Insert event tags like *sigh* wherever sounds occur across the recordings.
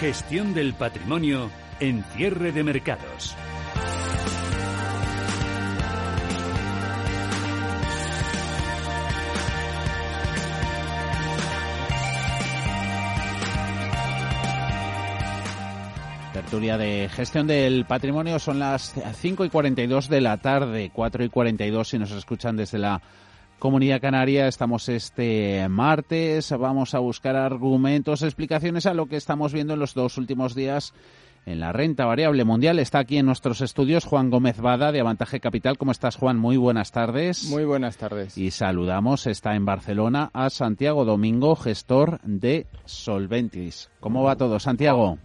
Gestión del patrimonio en cierre de mercados. Tertulia de gestión del patrimonio son las 5 y 42 de la tarde, 4 y 42 si nos escuchan desde la Comunidad Canaria. Estamos este martes. Vamos a buscar argumentos, explicaciones a lo que estamos viendo en los dos últimos días en la renta variable mundial. Está aquí en nuestros estudios Juan Gómez Bada de Avantaje Capital. ¿Cómo estás, Juan? Muy buenas tardes. Muy buenas tardes. Y saludamos, está en Barcelona, a Santiago Domingo, gestor de Solventis. ¿Cómo va todo, Santiago?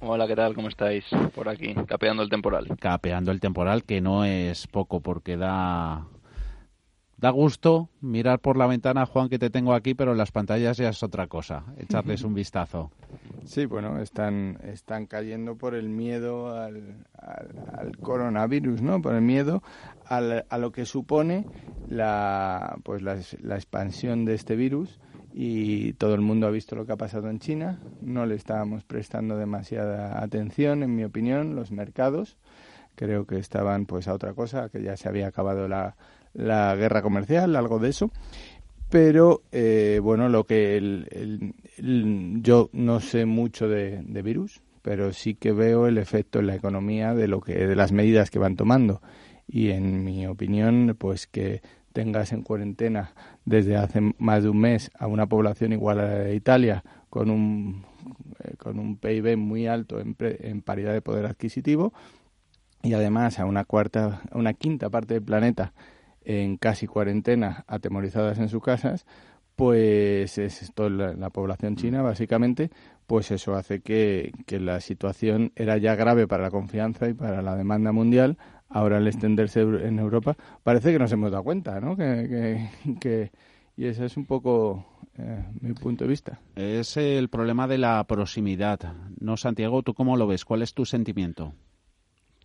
Hola, ¿qué tal? ¿Cómo estáis? Por aquí, capeando el temporal. Capeando el temporal, que no es poco porque da da gusto mirar por la ventana, Juan, que te tengo aquí, pero en las pantallas ya es otra cosa. Echarles un vistazo. Sí, bueno, están, están cayendo por el miedo al, al, coronavirus, ¿no? Por el miedo al, a lo que supone la, pues la, la expansión de este virus y todo el mundo ha visto lo que ha pasado en China. No le estábamos prestando demasiada atención, en mi opinión, los mercados. Creo que estaban pues a otra cosa, que ya se había acabado la, la guerra comercial, algo de eso. Pero eh, bueno, lo que el, yo no sé mucho de, virus, pero sí que veo el efecto en la economía de lo que de las medidas que van tomando y en mi opinión, pues que tengas en cuarentena desde hace más de un mes a una población igual a la de Italia con un eh, con un PIB muy alto en, en paridad de poder adquisitivo y además a una cuarta, a una quinta parte del planeta en casi cuarentena, atemorizadas en sus casas, pues es toda la, población china, básicamente, pues eso hace que, que, la situación era ya grave para la confianza y para la demanda mundial. Ahora al extenderse en Europa, parece que nos hemos dado cuenta, ¿no? Que, que, y ese es un poco eh, mi punto de vista. Es el problema de la proximidad. ¿No, Santiago? ¿Tú cómo lo ves? ¿Cuál es tu sentimiento?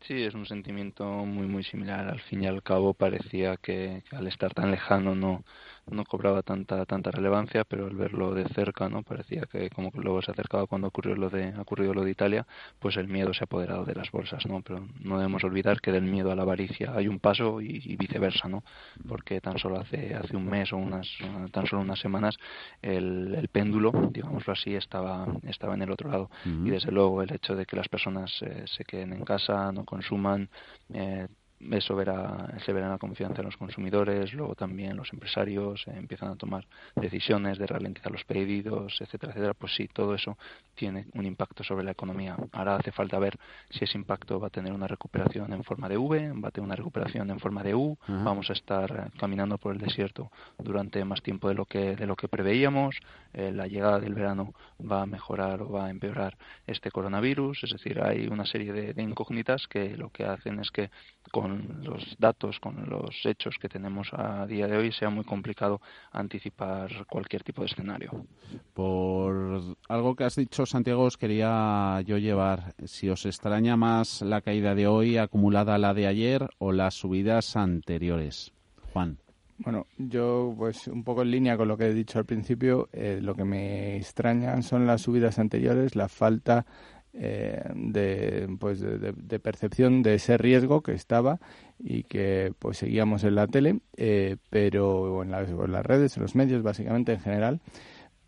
Sí, es un sentimiento muy muy similar. Al fin y al cabo parecía que, al estar tan lejano no no cobraba tanta tanta relevancia, pero al verlo de cerca, no parecía que como luego se acercaba cuando ocurrió lo de ocurrido lo de Italia, pues el miedo se ha apoderado de las bolsas, ¿no? Pero no debemos olvidar que del miedo a la avaricia hay un paso y, viceversa, ¿no? Porque tan solo hace hace un mes o unas tan solo unas semanas el, el péndulo, digámoslo así, estaba estaba en el otro lado y desde luego el hecho de que las personas eh, se queden en casa, no consuman eh, eso verá, se verá en la confianza en los consumidores, luego también los empresarios eh, empiezan a tomar decisiones de ralentizar los pedidos, etcétera, etcétera. Pues sí, todo eso tiene un impacto sobre la economía. Ahora hace falta ver si ese impacto va a tener una recuperación en forma de V, va a tener una recuperación en forma de U, vamos a estar caminando por el desierto durante más tiempo de lo que, de lo que preveíamos, eh, la llegada del verano va a mejorar o va a empeorar este coronavirus, es decir, hay una serie de, de incógnitas que lo que hacen es que con los datos, con los hechos que tenemos a día de hoy, sea muy complicado anticipar cualquier tipo de escenario. Por algo que has dicho, Santiago, os quería yo llevar, si os extraña más la caída de hoy acumulada a la de ayer o las subidas anteriores. Juan. Bueno, yo pues un poco en línea con lo que he dicho al principio, eh, lo que me extrañan son las subidas anteriores, la falta eh, de, pues de, percepción de ese riesgo que estaba y que pues seguíamos en la tele, eh, pero en las, en las redes, en los medios básicamente en general,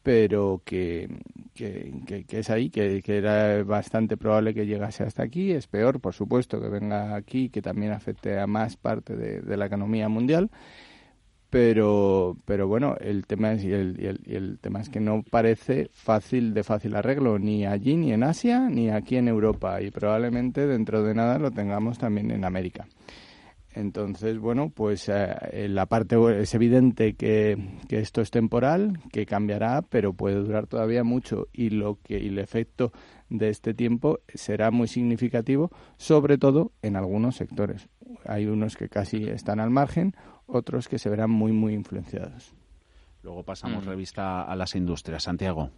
pero que, que, es ahí, que, que, era bastante probable que llegase hasta aquí. Es peor, por supuesto, que venga aquí, que también afecte a más parte de la economía mundial pero pero bueno el tema es y el, el, tema es que no parece fácil de fácil arreglo ni allí ni en Asia ni aquí en Europa. Y probablemente dentro de nada lo tengamos también en América. Entonces, bueno, pues eh, la parte es evidente que, que, esto es temporal, que cambiará, pero puede durar todavía mucho. Y lo que y el efecto de este tiempo será muy significativo, sobre todo en algunos sectores. Hay unos que casi están al margen, otros que se verán muy muy influenciados. Luego pasamos mm. revista a las industrias. Santiago.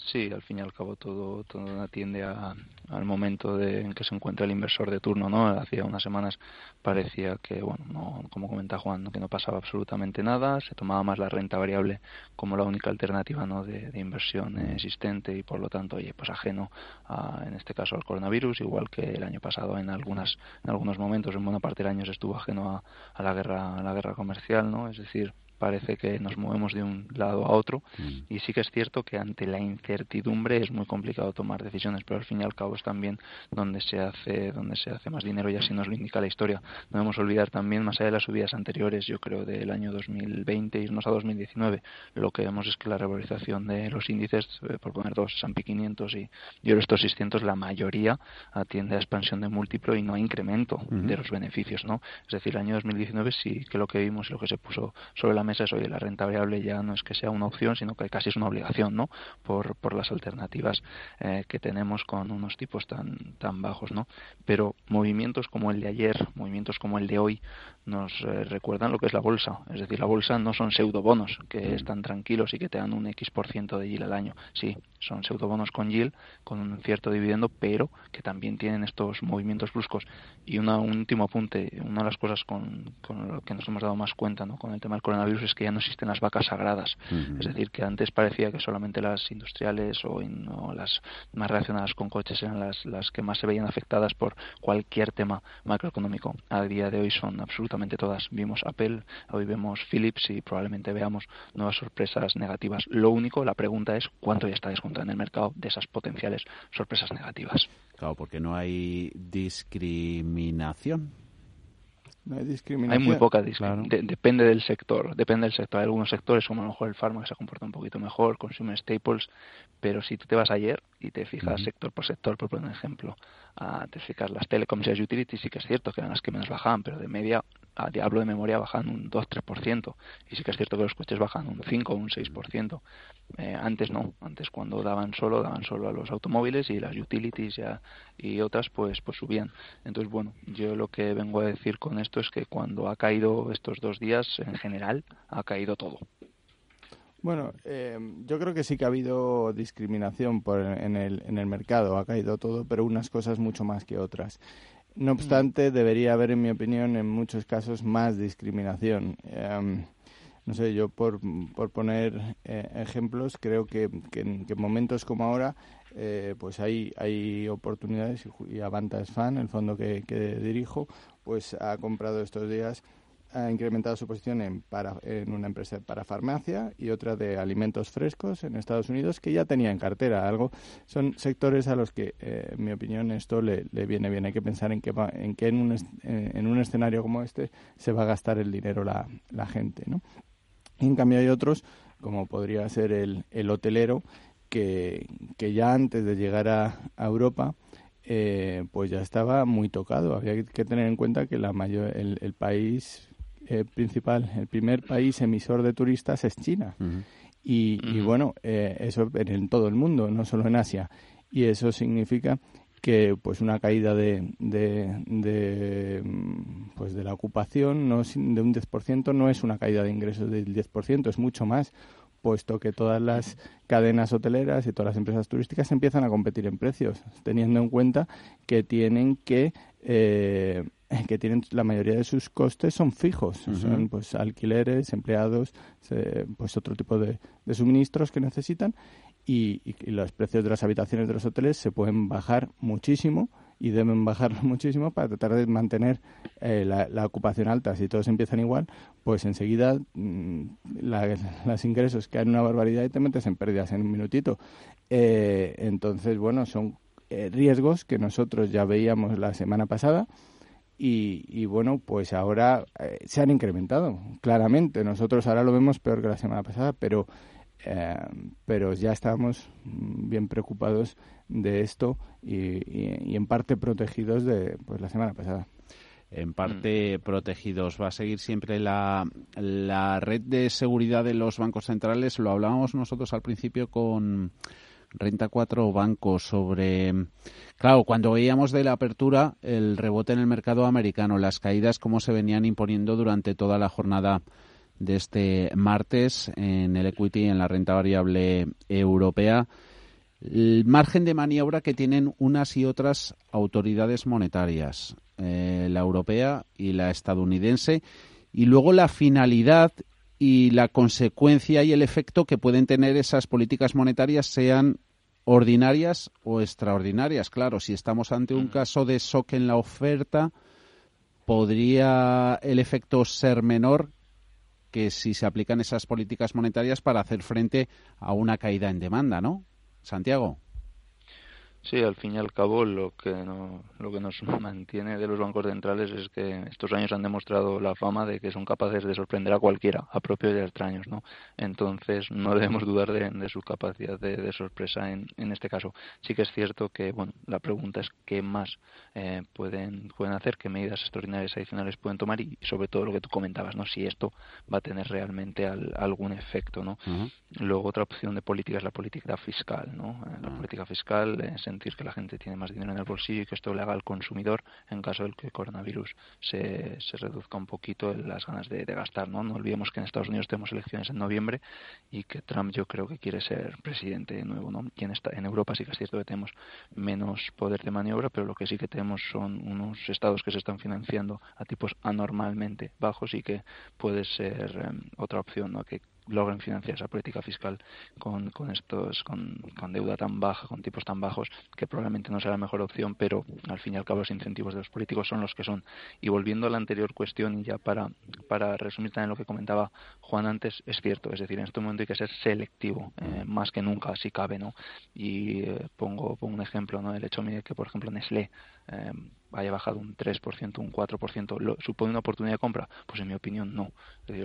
Sí, al fin y al cabo todo, todo atiende al momento de, en que se encuentra el inversor de turno, ¿no? Hacía unas semanas parecía que, bueno, no, como comenta Juan, que no pasaba absolutamente nada, se tomaba más la renta variable como la única alternativa, ¿no? De, inversión existente y por lo tanto, oye, pues ajeno a, en este caso al coronavirus, igual que el año pasado en algunas, en algunos momentos, en buena parte del año se estuvo ajeno a, a la guerra, a la guerra comercial, ¿no? Es decir, parece que nos movemos de un lado a otro. Mm. y sí que es cierto que ante la incertidumbre es muy complicado tomar decisiones pero al fin y al cabo es también donde se hace donde se hace más dinero y así nos lo indica la historia. No debemos olvidar también más allá de las subidas anteriores yo creo del año 2020 irnos a 2019 lo que vemos es que la revalorización de los índices eh, por poner dos S&P 500 y, y estos 600 la mayoría atiende a expansión de múltiplo y no a incremento de los beneficios no es decir el año 2019 sí que lo que vimos y lo que se puso sobre la mesa es, oye, la renta variable ya no es que sea una opción, sino que casi es una obligación, ¿no? Por, por las alternativas eh, que tenemos con unos tipos tan, tan bajos, ¿no? Pero movimientos como el de ayer, movimientos como el de hoy, nos eh, recuerdan lo que es la bolsa. Es decir, la bolsa no son pseudobonos que mm. están tranquilos y que te dan un X por ciento de yield al año. Sí, son pseudobonos con yield, con un cierto dividendo, pero que también tienen estos movimientos bruscos. Y una, un último apunte, una de las cosas con, con lo que nos hemos dado más cuenta ¿no? con el tema del coronavirus es que ya no existen las vacas sagradas. Es decir, que antes parecía que solamente las industriales o, las más relacionadas con coches eran las, las que más se veían afectadas por cualquier tema macroeconómico. A día de hoy son absolutamente todas. Vimos Apple, hoy vemos Philips y probablemente veamos nuevas sorpresas negativas. Lo único, la pregunta es cuánto ya está descontado en el mercado de esas potenciales sorpresas negativas. Claro, porque no hay discriminación hay muy poca discriminación. depende del sector. Depende del sector. Hay algunos sectores, como a lo mejor el farma, que se comporta un poquito mejor, consume staples. Pero si tú te vas ayer y te fijas sector por sector, por poner un ejemplo, a, te fijas las telecoms y las utilities, sí que es cierto que eran las que menos bajaban, pero de media a diablo de memoria bajan un 2-3%, y sí que es cierto que los coches bajan un 5 o un 6%. Eh, antes no, antes cuando daban solo, daban solo a los automóviles y las utilities ya, y otras pues, pues subían. Entonces, bueno, yo lo que vengo a decir con esto es que cuando ha caído estos dos días, en general, ha caído todo. Bueno, eh, yo creo que sí que ha habido discriminación por, en, el, en el mercado, ha caído todo, pero unas cosas mucho más que otras. No obstante, debería haber, en mi opinión, en muchos casos más discriminación. Em, no sé, yo por, por poner eh, ejemplos, creo que, que, en, momentos como ahora, eh, pues hay, hay oportunidades y Avanta es fan, el fondo que, que dirijo, pues ha comprado estos días ha incrementado su posición en, para, en una empresa para farmacia y otra de alimentos frescos en Estados Unidos que ya tenía en cartera. Algo son sectores a los que, eh, en mi opinión, esto le, viene bien. Hay que pensar en que, en, que en, un, en un escenario como este se va a gastar el dinero la, la gente. ¿no? en cambio hay otros, como podría ser el, el hotelero, que, que ya antes de llegar a, Europa eh, pues ya estaba muy tocado. Había que tener en cuenta que la mayor, el, el país eh, principal, el primer país emisor de turistas es China. y, bueno, eh, eso en, todo el mundo, no solo en Asia. Y eso significa que pues una caída de, de, pues de la ocupación no de un 10% no es una caída de ingresos del 10%, es mucho más, puesto que todas las cadenas hoteleras y todas las empresas turísticas empiezan a competir en precios, teniendo en cuenta que tienen que eh, que tienen la mayoría de sus costes son fijos, son pues alquileres, empleados, pues otro tipo de, suministros que necesitan y, los precios de las habitaciones de los hoteles se pueden bajar muchísimo y deben *laughs* bajar muchísimo para tratar de mantener eh, la, ocupación alta. Si todos empiezan igual, pues enseguida mm, los ingresos caen una barbaridad y te metes en pérdidas en un minutito. Eh, entonces, bueno, son eh, riesgos que nosotros ya veíamos la semana pasada y, bueno, pues ahora eh, se han incrementado, claramente. Nosotros ahora lo vemos peor que la semana pasada, pero, eh, pero ya estábamos bien preocupados de esto y, en parte protegidos de pues, la semana pasada. en parte protegidos. Va a seguir siempre la, la red de seguridad de los bancos centrales. Lo hablábamos nosotros al principio con Renta 4 Bancos sobre. Claro, cuando veíamos de la apertura el rebote en el mercado americano, las caídas, cómo se venían imponiendo durante toda la jornada de este martes en el equity, en la renta variable europea el margen de maniobra que tienen unas y otras autoridades monetarias, eh, la europea y la estadounidense, y luego la finalidad y la consecuencia y el efecto que pueden tener esas políticas monetarias sean ordinarias o extraordinarias. Claro, si estamos ante un mm. caso de shock en la oferta, podría el efecto ser menor que si se aplican esas políticas monetarias para hacer frente a una caída en demanda, ¿no? Santiago. Sí, al fin y al cabo lo que, no, lo que nos *laughs* mantiene de los bancos centrales es que estos años han demostrado la fama de que son capaces de sorprender a cualquiera, a propios y a extraños, ¿no? Entonces no *laughs* debemos dudar de, su capacidad de, sorpresa en, en, este caso. Sí que es cierto que, bueno, la pregunta es qué más eh, pueden, pueden hacer, qué medidas extraordinarias adicionales pueden tomar y sobre todo lo que tú comentabas, ¿no? Si esto va a tener realmente algún efecto, ¿no? Luego otra opción de política es la política fiscal, ¿no? Eh, la política fiscal es que la gente tiene más dinero en el bolsillo y que esto le haga al consumidor en caso de que el coronavirus se, se reduzca un poquito las ganas de, gastar. ¿no? no olvidemos que en Estados Unidos tenemos elecciones en noviembre y que Trump yo creo que quiere ser presidente de nuevo. ¿no? Y en, esta, en Europa sí que es cierto que tenemos menos poder de maniobra, pero lo que sí que tenemos son unos estados que se están financiando a tipos anormalmente bajos y que puede ser em, otra opción ¿no? que logren financiar esa política fiscal con, con estos con, con, deuda tan baja, con tipos tan bajos, que probablemente no será la mejor opción, pero al fin y al cabo los incentivos de los políticos son los que son. Y volviendo a la anterior cuestión, y ya para, para resumir también lo que comentaba Juan antes, es cierto, es decir, en este momento hay que ser selectivo, eh, más que nunca, si cabe, ¿no? Y eh, pongo, pongo un ejemplo, ¿no? El hecho de que, por ejemplo, Nestlé eh, haya bajado un 3%, un 4%, ¿lo, ¿supone una oportunidad de compra? Pues en mi opinión no.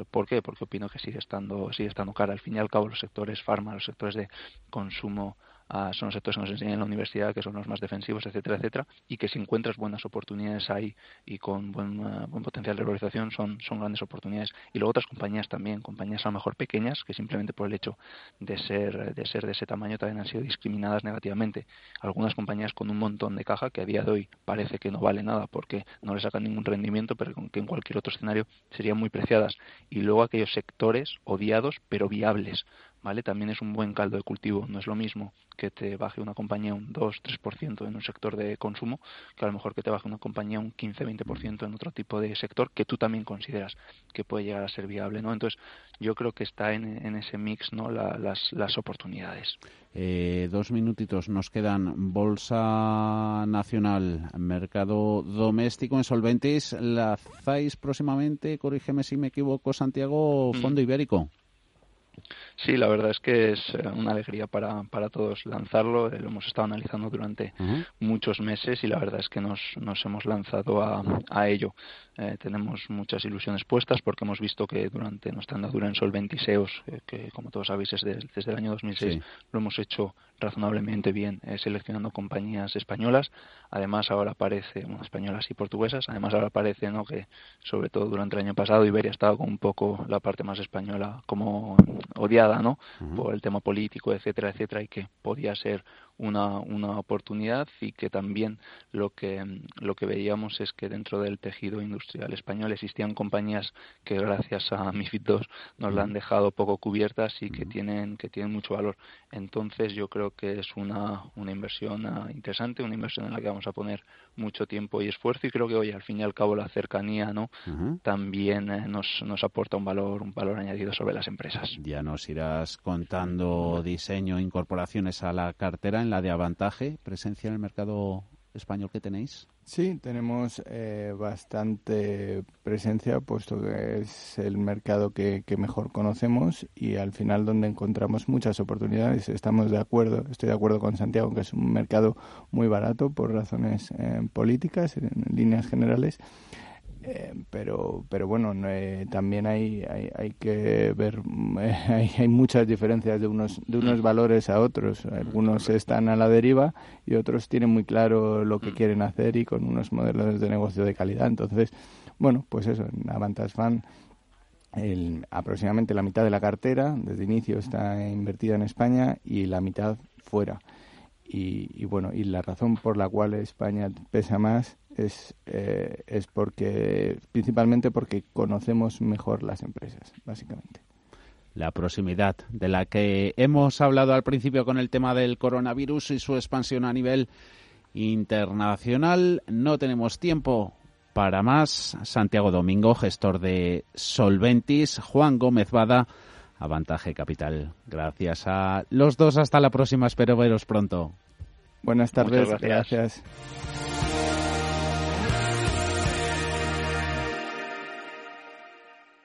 ¿Por qué? Porque opino que sigue estando, sigue estando cara. Al fin y al cabo los sectores farma, los sectores de consumo son los sectores que nos enseñan en la universidad, que son los más defensivos, etcétera, etcétera, y que si encuentras buenas oportunidades ahí y con buen, uh, buen potencial de valorización son, son grandes oportunidades. Y luego otras compañías también, compañías a lo mejor pequeñas, que simplemente por el hecho de ser, de ser de ese tamaño también han sido discriminadas negativamente. Algunas compañías con un montón de caja que a día de hoy parece que no vale nada porque no le sacan ningún rendimiento, pero que en cualquier otro escenario serían muy preciadas. Y luego aquellos sectores odiados pero viables ¿vale? También es un buen caldo de cultivo. No es lo mismo que te baje una compañía un 2-3% en un sector de consumo que a lo mejor que te baje una compañía un 15-20% en otro tipo de sector que tú también consideras que puede llegar a ser viable, ¿no? Entonces, yo creo que está en, ese mix, ¿no? las, las oportunidades. Eh, dos minutitos nos quedan. Bolsa Nacional, mercado doméstico en solventes. ¿Lanzáis próximamente, corrígeme si me equivoco, Santiago, mm. Fondo Ibérico? Sí, la verdad es que es eh, una alegría para, para todos lanzarlo. Lo hemos estado analizando durante muchos meses y la verdad es que nos, nos hemos lanzado a, a ello. Eh, tenemos muchas ilusiones puestas porque hemos visto que durante nuestra andadura en Solventiseos, eh, que como todos sabéis es desde el año 2006, lo hemos hecho razonablemente bien eh, seleccionando compañías españolas. Además ahora aparece, bueno, españolas y portuguesas, además ahora aparece ¿no? que sobre todo durante el año pasado Iberia estaba con un poco la parte más española como odiada ¿no? por el tema político, etcétera, etcétera, y que podía ser una, una oportunidad y que también lo que, lo que veíamos es que dentro del tejido industrial español existían compañías que gracias a *laughs* MIFID II nos la han dejado poco cubiertas y que tienen, que tienen mucho valor. Entonces yo creo que es una, una inversión ah, interesante, una inversión en la que vamos a poner mucho tiempo y esfuerzo y creo que hoy al fin y al cabo la cercanía no también eh, nos, nos aporta un valor un valor añadido sobre las empresas. Ya nos irás contando diseño incorporaciones a la cartera en la de Avantaje, presencia en el mercado español que tenéis? Sí, tenemos eh, bastante presencia, puesto que es el mercado que, mejor conocemos y al final donde encontramos muchas oportunidades. Estamos de acuerdo, estoy de acuerdo con Santiago, que es un mercado muy barato por razones eh, políticas, en líneas generales Eh, pero pero bueno eh, también hay, hay, hay que ver *laughs* hay, hay, muchas diferencias de unos de unos valores a otros. Algunos están a la deriva y otros tienen muy claro lo que quieren hacer y con unos modelos de negocio de calidad. Entonces bueno pues eso en Avantas Fan el, aproximadamente la mitad de la cartera desde inicio está invertida en España y la mitad fuera y, y bueno y la razón por la cual España pesa más es, eh, es porque principalmente porque conocemos mejor las empresas, básicamente. La proximidad de la que hemos hablado al principio con el tema del coronavirus y su expansión a nivel internacional. No tenemos tiempo para más. Santiago Domingo, gestor de Solventis. Juan Gómez Bada, Avantaje Capital. Gracias a los dos. Hasta la próxima. Espero veros pronto. Buenas tardes. gracias.